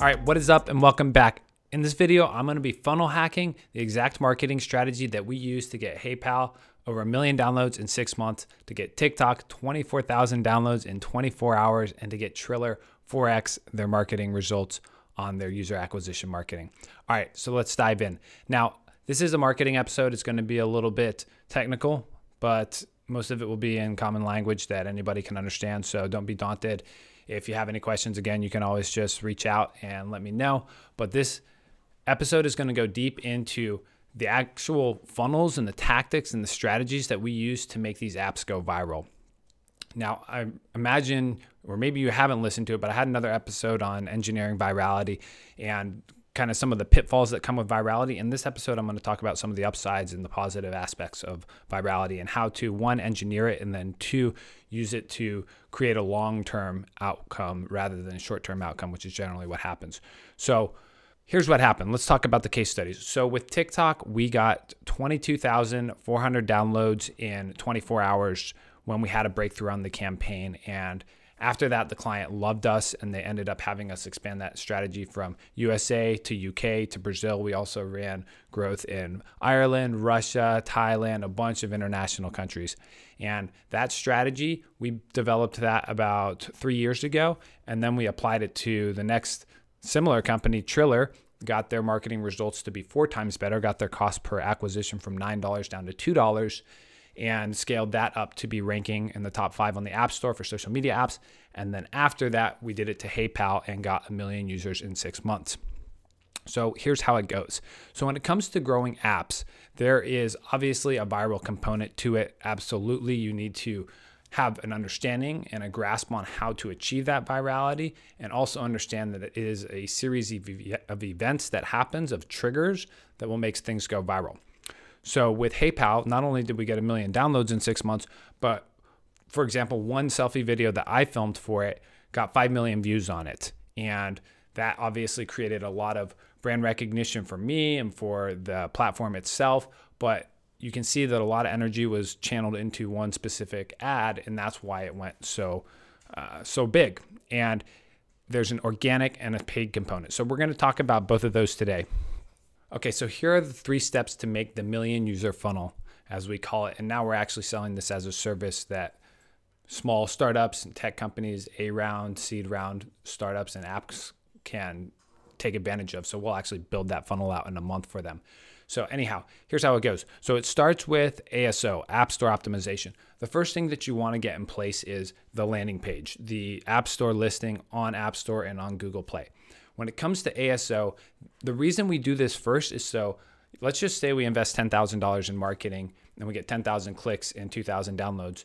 All right, what is up and welcome back. In this video, I'm going to be funnel hacking the exact marketing strategy that we use to get HeyPal over a million downloads in six months, to get TikTok 24,000 downloads in 24 hours, and to get Triller 4x their marketing results on their user acquisition marketing. All right, so let's dive in. Now, this is a marketing episode. It's going to be a little bit technical, but most of it will be in common language that anybody can understand. So don't be daunted. If you have any questions, again, you can always just reach out and let me know. But this episode is going to go deep into the actual funnels and the tactics and the strategies that we use to make these apps go viral. Now, I imagine, or maybe you haven't listened to it, but I had another episode on engineering virality and kind of some of the pitfalls that come with virality. In this episode, I'm going to talk about some of the upsides and the positive aspects of virality and how to one, engineer it, and then two, use it to create a long term outcome rather than a short term outcome, which is generally what happens. So, here's what happened. Let's talk about the case studies. So, with TikTok, we got 22,400 downloads in 24 hours when we had a breakthrough on the campaign. And after that, the client loved us and they ended up having us expand that strategy from USA to UK to Brazil. We also ran growth in Ireland, Russia, Thailand, a bunch of international countries. And that strategy, we developed that about three years ago. And then we applied it to the next similar company, Triller, got their marketing results to be four times better, got their cost per acquisition from $9 down to $2 and scaled that up to be ranking in the top five on the App Store for social media apps. And then after that, we did it to HeyPal and got a million users in six months. So here's how it goes. So when it comes to growing apps, there is obviously a viral component to it. Absolutely, you need to have an understanding and a grasp on how to achieve that virality and also understand that it is a series of events that happens of triggers that will make things go viral. So with HeyPal, not only did we get a million downloads in six months, but for example, one selfie video that I filmed for it got 5 million views on it. And that obviously created a lot of brand recognition for me and for the platform itself. But you can see that a lot of energy was channeled into one specific ad, and that's why it went so uh, so big. And there's an organic and a paid component. So we're going to talk about both of those today. Okay, so here are the three steps to make the million user funnel, as we call it. And now we're actually selling this as a service that small startups and tech companies, A round, seed round startups, and apps can take advantage of. So we'll actually build that funnel out in a month for them. So, anyhow, here's how it goes. So, it starts with ASO, App Store Optimization. The first thing that you want to get in place is the landing page, the App Store listing on App Store and on Google Play. When it comes to ASO, the reason we do this first is so let's just say we invest $10,000 in marketing and we get 10,000 clicks and 2,000 downloads.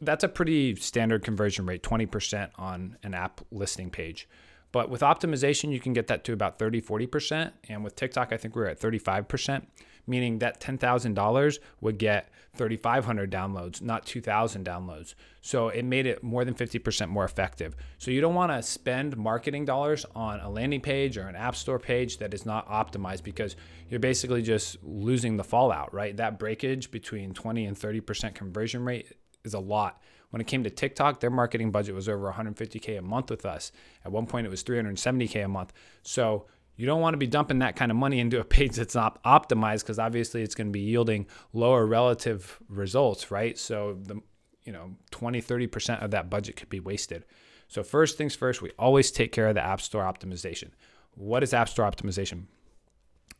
That's a pretty standard conversion rate, 20% on an app listing page. But with optimization, you can get that to about 30, 40%. And with TikTok, I think we're at 35% meaning that $10,000 would get 3,500 downloads, not 2,000 downloads. So it made it more than 50% more effective. So you don't want to spend marketing dollars on a landing page or an app store page that is not optimized because you're basically just losing the fallout, right? That breakage between 20 and 30% conversion rate is a lot. When it came to TikTok, their marketing budget was over 150K a month with us. At one point, it was 370K a month. So you don't want to be dumping that kind of money into a page that's not optimized because obviously it's going to be yielding lower relative results, right? So the you know 20 30% of that budget could be wasted. So first things first, we always take care of the App Store optimization. What is App Store optimization?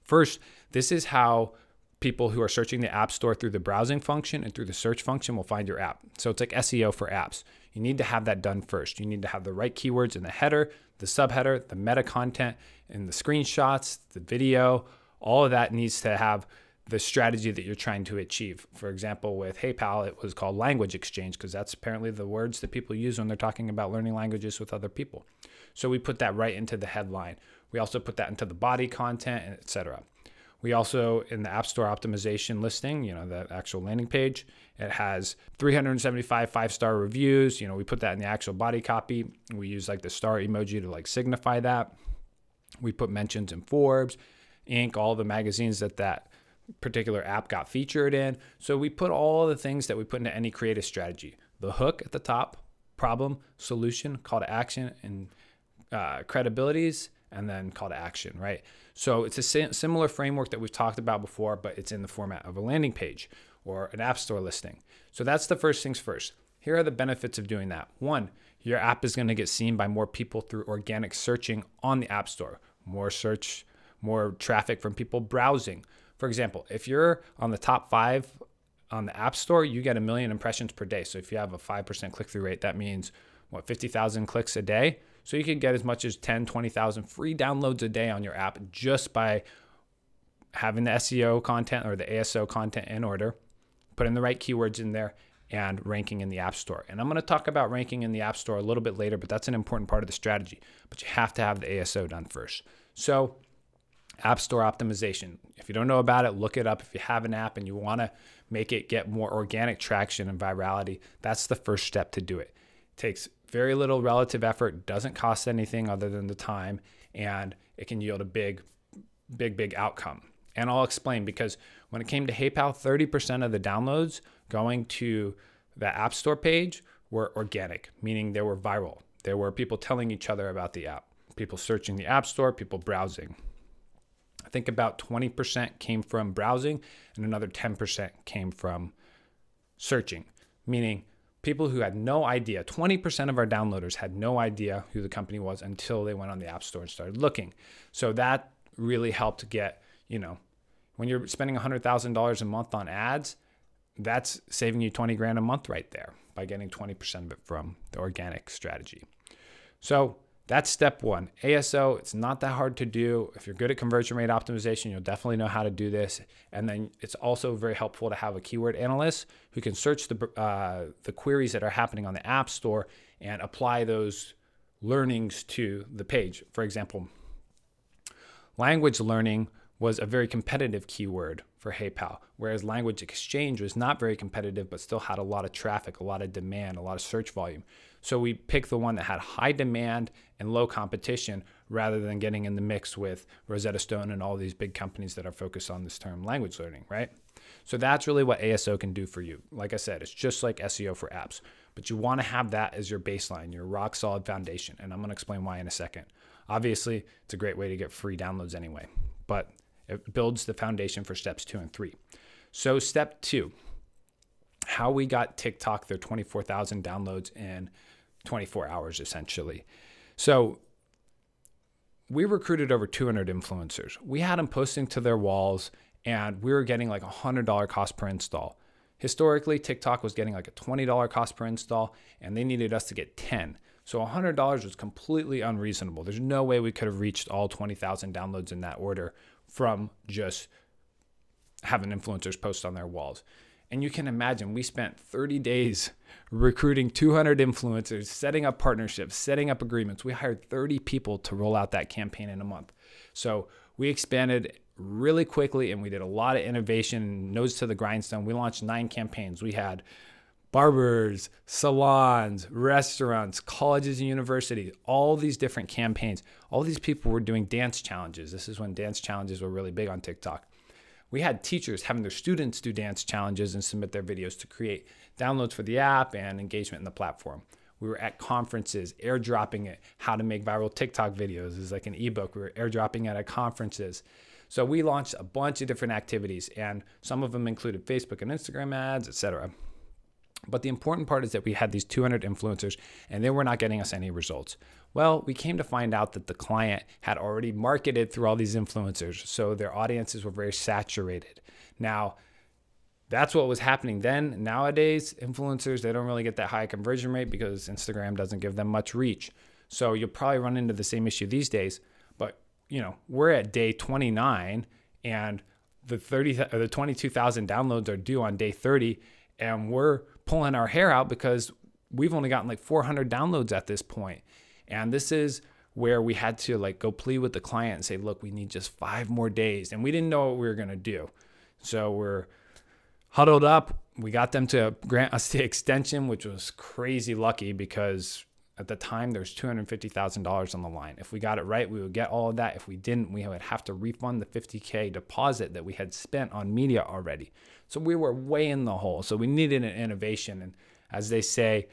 First, this is how people who are searching the App Store through the browsing function and through the search function will find your app. So it's like SEO for apps. You need to have that done first. You need to have the right keywords in the header, the subheader, the meta content, and the screenshots, the video. All of that needs to have the strategy that you're trying to achieve. For example, with HeyPal, it was called language exchange because that's apparently the words that people use when they're talking about learning languages with other people. So we put that right into the headline. We also put that into the body content, etc. We also, in the App Store optimization listing, you know, the actual landing page, it has 375 five star reviews. You know, we put that in the actual body copy. We use like the star emoji to like signify that. We put mentions in Forbes, Inc., all the magazines that that particular app got featured in. So we put all the things that we put into any creative strategy the hook at the top, problem, solution, call to action, and uh, credibilities, and then call to action, right? So it's a similar framework that we've talked about before, but it's in the format of a landing page or an app store listing. So that's the first things first. Here are the benefits of doing that. One, your app is going to get seen by more people through organic searching on the App Store, more search, more traffic from people browsing. For example, if you're on the top five on the App Store, you get a million impressions per day. So if you have a 5% click through rate, that means what, 50,000 clicks a day? So you can get as much as 10, 20,000 free downloads a day on your app just by having the SEO content or the ASO content in order, putting the right keywords in there, and ranking in the App Store. And I'm going to talk about ranking in the App Store a little bit later, but that's an important part of the strategy. But you have to have the ASO done first. So, App Store optimization. If you don't know about it, look it up. If you have an app and you want to make it get more organic traction and virality, that's the first step to do it. it. Takes very little relative effort, doesn't cost anything other than the time, and it can yield a big, big, big outcome. And I'll explain because when it came to HeyPal, 30% of the downloads going to the App Store page were organic, meaning they were viral. There were people telling each other about the app, people searching the App Store, people browsing. I think about 20% came from browsing and another 10% came from searching, meaning people who had no idea 20% of our downloaders had no idea who the company was until they went on the app store and started looking. So that really helped get you know when you're spending $100000 a month on ads that's saving you 20 grand a month right there by getting 20% of it from the organic strategy. So that's step one. ASO, it's not that hard to do. If you're good at conversion rate optimization, you'll definitely know how to do this. And then it's also very helpful to have a keyword analyst who can search the, uh, the queries that are happening on the App Store and apply those learnings to the page. For example, language learning was a very competitive keyword for HeyPal, whereas language exchange was not very competitive but still had a lot of traffic, a lot of demand, a lot of search volume. So we picked the one that had high demand and low competition rather than getting in the mix with Rosetta Stone and all these big companies that are focused on this term language learning, right? So that's really what ASO can do for you. Like I said, it's just like SEO for apps, but you want to have that as your baseline, your rock solid foundation. And I'm going to explain why in a second. Obviously, it's a great way to get free downloads anyway, but it builds the foundation for steps two and three. So, step two, how we got TikTok their 24,000 downloads in 24 hours essentially. So we recruited over 200 influencers. We had them posting to their walls and we were getting like a $100 cost per install. Historically, TikTok was getting like a $20 cost per install and they needed us to get 10. So $100 was completely unreasonable. There's no way we could have reached all 20,000 downloads in that order from just having influencers post on their walls. And you can imagine we spent 30 days recruiting 200 influencers, setting up partnerships, setting up agreements. We hired 30 people to roll out that campaign in a month. So we expanded really quickly and we did a lot of innovation, nose to the grindstone. We launched nine campaigns. We had barbers, salons, restaurants, colleges and universities, all these different campaigns. All these people were doing dance challenges. This is when dance challenges were really big on TikTok. We had teachers having their students do dance challenges and submit their videos to create downloads for the app and engagement in the platform. We were at conferences, airdropping it, how to make viral TikTok videos is like an ebook. We were airdropping it at conferences. So we launched a bunch of different activities, and some of them included Facebook and Instagram ads, etc. But the important part is that we had these 200 influencers and they were not getting us any results. Well, we came to find out that the client had already marketed through all these influencers, so their audiences were very saturated. Now, that's what was happening then. Nowadays, influencers, they don't really get that high conversion rate because Instagram doesn't give them much reach. So you'll probably run into the same issue these days. But, you know, we're at day 29 and the 30 or the 22,000 downloads are due on day 30 and we're pulling our hair out because we've only gotten like 400 downloads at this point. And this is where we had to like go plead with the client and say, look, we need just five more days. And we didn't know what we were going to do. So we're huddled up. We got them to grant us the extension, which was crazy lucky because at the time there's $250,000 on the line. If we got it right, we would get all of that. If we didn't, we would have to refund the 50K deposit that we had spent on media already. So we were way in the hole. So we needed an innovation. And as they say,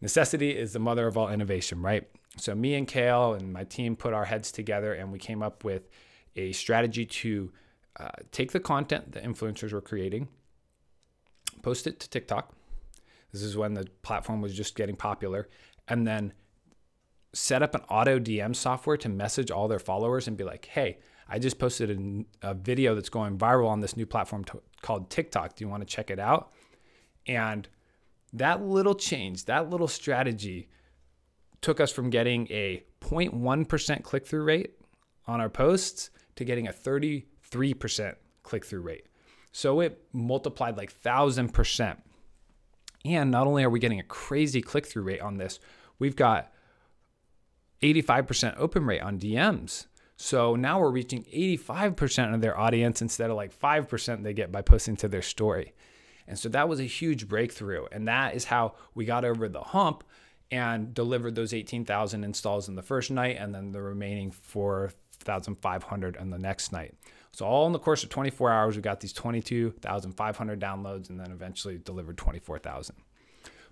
necessity is the mother of all innovation, right? So me and Kale and my team put our heads together and we came up with a strategy to uh, take the content the influencers were creating, post it to TikTok. This is when the platform was just getting popular and then set up an auto DM software to message all their followers and be like, hey, I just posted a, a video that's going viral on this new platform t- called TikTok. Do you want to check it out? And that little change, that little strategy took us from getting a 0.1% click through rate on our posts to getting a 33% click through rate. So it multiplied like 1000%. And not only are we getting a crazy click through rate on this, we've got 85% open rate on DMs. So now we're reaching 85% of their audience instead of like 5% they get by posting to their story. And so that was a huge breakthrough. And that is how we got over the hump and delivered those 18,000 installs in the first night and then the remaining 4,500 on the next night. So all in the course of 24 hours, we got these 22,500 downloads and then eventually delivered 24,000.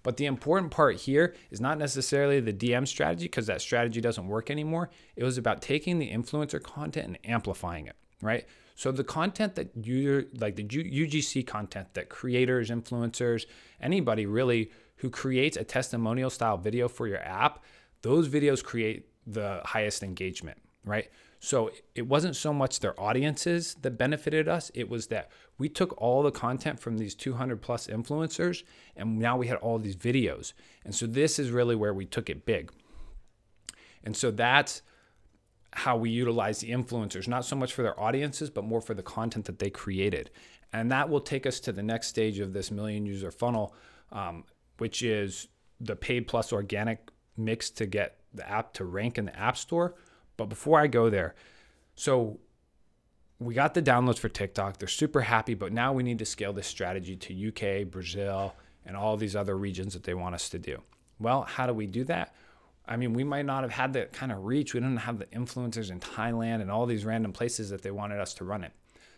But the important part here is not necessarily the DM strategy because that strategy doesn't work anymore. It was about taking the influencer content and amplifying it, right? So the content that you like the UGC content that creators, influencers, anybody really who creates a testimonial style video for your app, those videos create the highest engagement, right? So it wasn't so much their audiences that benefited us, it was that we took all the content from these 200 plus influencers and now we had all these videos. And so this is really where we took it big. And so that's how we utilize the influencers, not so much for their audiences, but more for the content that they created. And that will take us to the next stage of this million user funnel, um, which is the paid plus organic mix to get the app to rank in the App Store but before I go there, so we got the downloads for TikTok. They're super happy, but now we need to scale this strategy to UK, Brazil, and all these other regions that they want us to do. Well, how do we do that? I mean, we might not have had that kind of reach. We didn't have the influencers in Thailand and all these random places that they wanted us to run it.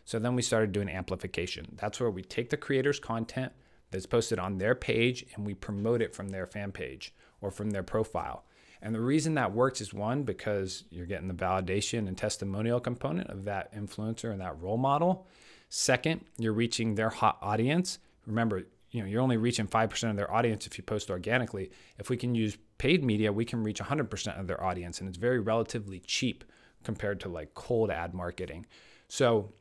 So then we started doing amplification. That's where we take the creator's content that's posted on their page and we promote it from their fan page or from their profile. And the reason that works is one, because you're getting the validation and testimonial component of that influencer and that role model. Second, you're reaching their hot audience. Remember, you know, you're only reaching 5% of their audience if you post organically. If we can use paid media, we can reach 100% of their audience and it's very relatively cheap compared to like cold ad marketing. So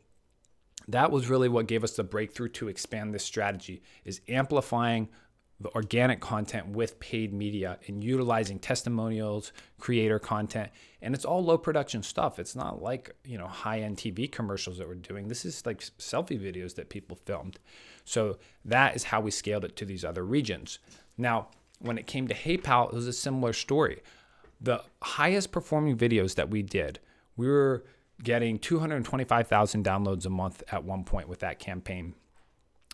that was really what gave us the breakthrough to expand this strategy is amplifying the organic content with paid media and utilizing testimonials, creator content, and it's all low production stuff. It's not like, you know, high-end TV commercials that we're doing. This is like selfie videos that people filmed. So that is how we scaled it to these other regions. Now, when it came to HeyPal, it was a similar story. The highest performing videos that we did, we were getting 225,000 downloads a month at one point with that campaign.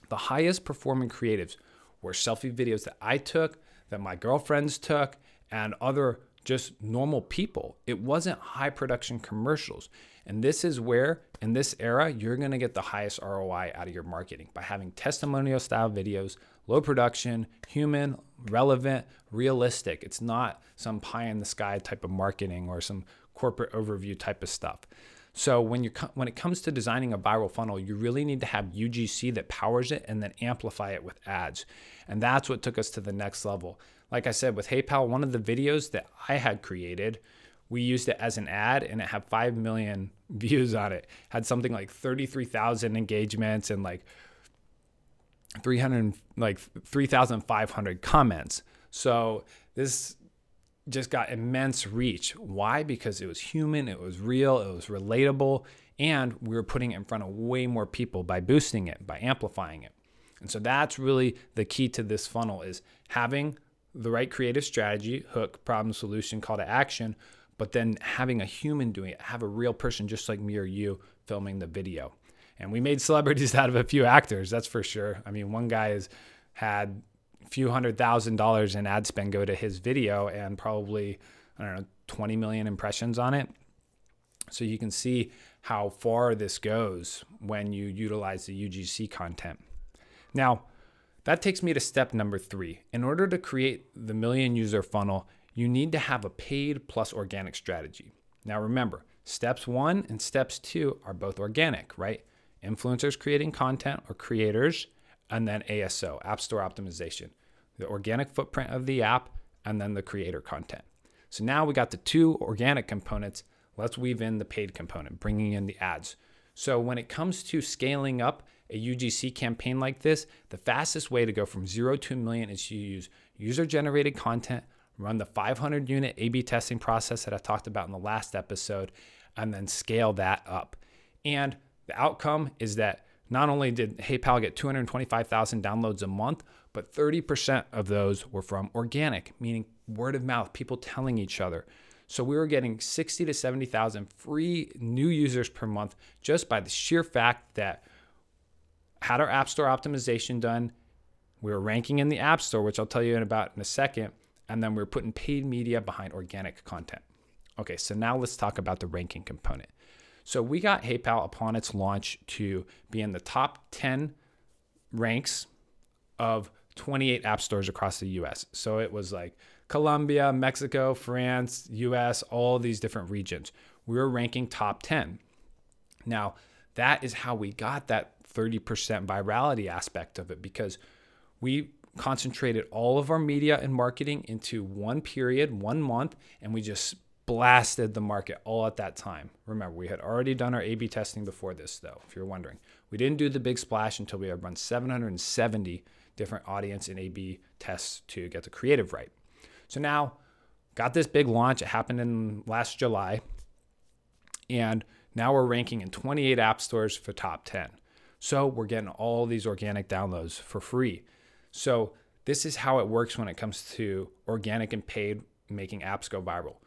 The highest performing creatives were selfie videos that I took, that my girlfriends took, and other just normal people. It wasn't high production commercials. And this is where, in this era, you're gonna get the highest ROI out of your marketing by having testimonial style videos, low production, human, relevant, realistic. It's not some pie in the sky type of marketing or some corporate overview type of stuff. So when you when it comes to designing a viral funnel, you really need to have UGC that powers it and then amplify it with ads. And that's what took us to the next level. Like I said with HeyPal, one of the videos that I had created, we used it as an ad and it had 5 million views on it. Had something like 33,000 engagements and like 300 like 3,500 comments. So this just got immense reach. Why? Because it was human, it was real, it was relatable, and we were putting it in front of way more people by boosting it, by amplifying it. And so that's really the key to this funnel is having the right creative strategy, hook, problem, solution, call to action, but then having a human doing it, have a real person just like me or you filming the video. And we made celebrities out of a few actors, that's for sure. I mean, one guy has had few hundred thousand dollars in ad spend go to his video and probably, I don't know, 20 million impressions on it. So you can see how far this goes when you utilize the UGC content. Now, that takes me to step number three. In order to create the million user funnel, you need to have a paid plus organic strategy. Now, remember, steps one and steps two are both organic, right? Influencers creating content or creators, and then ASO, App Store Optimization, the organic footprint of the app, and then the creator content. So now we got the two organic components. Let's weave in the paid component, bringing in the ads. So when it comes to scaling up a UGC campaign like this, the fastest way to go from zero to a million is to use user generated content, run the 500 unit A B testing process that I talked about in the last episode, and then scale that up. And the outcome is that not only did HeyPal get 225,000 downloads a month, but 30% of those were from organic, meaning word of mouth, people telling each other. So we were getting 60 to 70,000 free new users per month just by the sheer fact that had our app store optimization done. We were ranking in the app store, which I'll tell you in about in a second, and then we are putting paid media behind organic content. Okay, so now let's talk about the ranking component. So we got HeyPal upon its launch to be in the top 10 ranks of 28 app stores across the US. So it was like Colombia, Mexico, France, US, all these different regions. We were ranking top 10. Now, that is how we got that 30% virality aspect of it because we concentrated all of our media and marketing into one period, one month, and we just blasted the market all at that time. Remember, we had already done our A B testing before this, though, if you're wondering. We didn't do the big splash until we had run 770 different audience and A B tests to get the creative right. So now, got this big launch. It happened in last July. And now we're ranking in 28 app stores for top 10. So we're getting all these organic downloads for free. So this is how it works when it comes to organic and paid making apps go viral.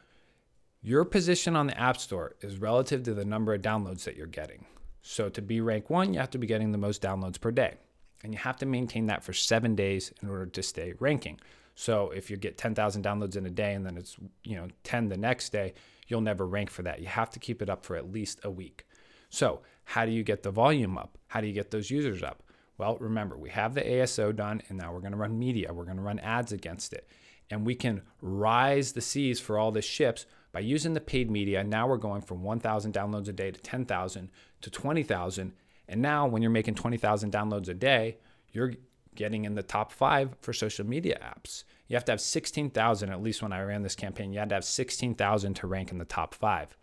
Your position on the App Store is relative to the number of downloads that you're getting. So to be rank one, you have to be getting the most downloads per day. And you have to maintain that for seven days in order to stay ranking. So if you get 10,000 downloads in a day and then it's you know 10 the next day, you'll never rank for that. You have to keep it up for at least a week. So how do you get the volume up? How do you get those users up? Well, remember, we have the ASO done and now we're going to run media. We're going to run ads against it. And we can rise the seas for all the ships by using the paid media. Now we're going from 1,000 downloads a day to 10,000 to 20,000. And now when you're making 20,000 downloads a day, you're getting in the top five for social media apps. You have to have 16,000, at least when I ran this campaign, you had to have 16,000 to rank in the top five.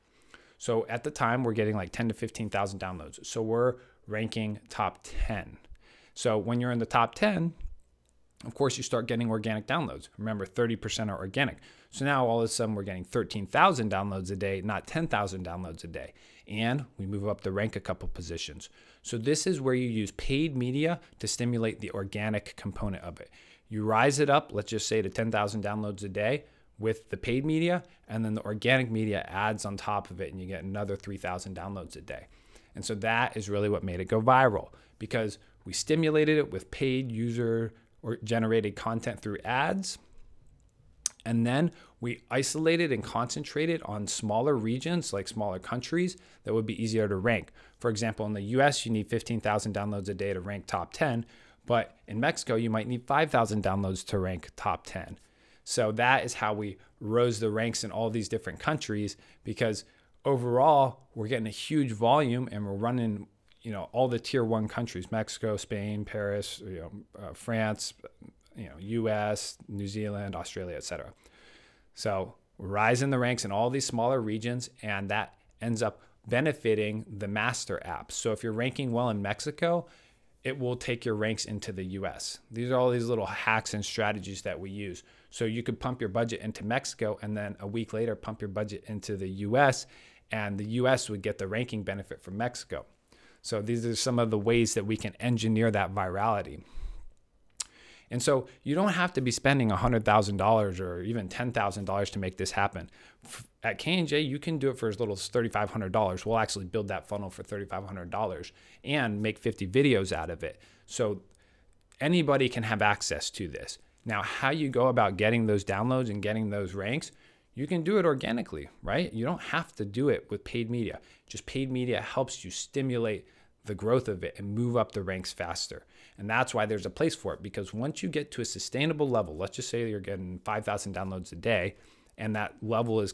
So at the time, we're getting like 10 to 15,000 downloads. So we're ranking top 10. So when you're in the top 10, of course, you start getting organic downloads. Remember, 30% are organic. So now all of a sudden we're getting 13,000 downloads a day, not 10,000 downloads a day. And we move up the rank a couple positions. So this is where you use paid media to stimulate the organic component of it. You rise it up, let's just say to 10,000 downloads a day with the paid media, and then the organic media adds on top of it, and you get another 3,000 downloads a day. And so that is really what made it go viral because we stimulated it with paid user or generated content through ads. And then we isolated and concentrated on smaller regions, like smaller countries, that would be easier to rank. For example, in the US, you need 15,000 downloads a day to rank top 10, but in Mexico, you might need 5,000 downloads to rank top 10. So that is how we rose the ranks in all these different countries because overall, we're getting a huge volume and we're running you know all the tier one countries mexico spain paris you know uh, france you know us new zealand australia etc so rise in the ranks in all these smaller regions and that ends up benefiting the master apps. So if you're ranking well in mexico it will take your ranks into the us these are all these little hacks and strategies that we use. So you could pump your budget into mexico and then a week later pump your budget into the us and the us would get the ranking benefit from mexico. So these are some of the ways that we can engineer that virality. And so you don't have to be spending $100,000 or even $10,000 to make this happen. At K&J, you can do it for as little as $3,500. We'll actually build that funnel for $3,500 and make 50 videos out of it. So anybody can have access to this. Now, how you go about getting those downloads and getting those ranks, you can do it organically, right? You don't have to do it with paid media. Just paid media helps you stimulate the growth of it and move up the ranks faster. And that's why there's a place for it because once you get to a sustainable level, let's just say you're getting 5,000 downloads a day and that level is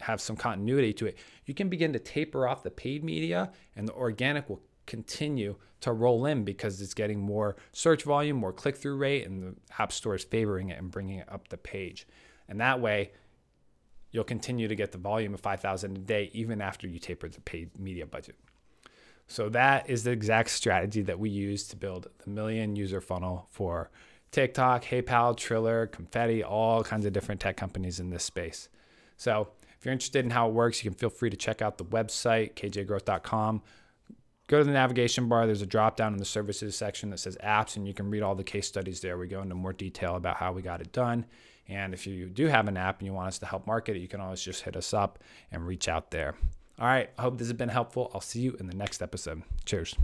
have some continuity to it, you can begin to taper off the paid media and the organic will continue to roll in because it's getting more search volume, more click through rate, and the App Store is favoring it and bringing it up the page. And that way, you'll continue to get the volume of 5,000 a day even after you taper the paid media budget. So that is the exact strategy that we use to build the million user funnel for TikTok, HeyPal, Triller, Confetti, all kinds of different tech companies in this space. So if you're interested in how it works, you can feel free to check out the website, kjgrowth.com go to the navigation bar. There's a drop down in the services section that says apps, and you can read all the case studies there. We go into more detail about how we got it done. And if you do have an app and you want us to help market it, you can always just hit us up and reach out there. All right. I hope this has been helpful. I'll see you in the next episode. Cheers.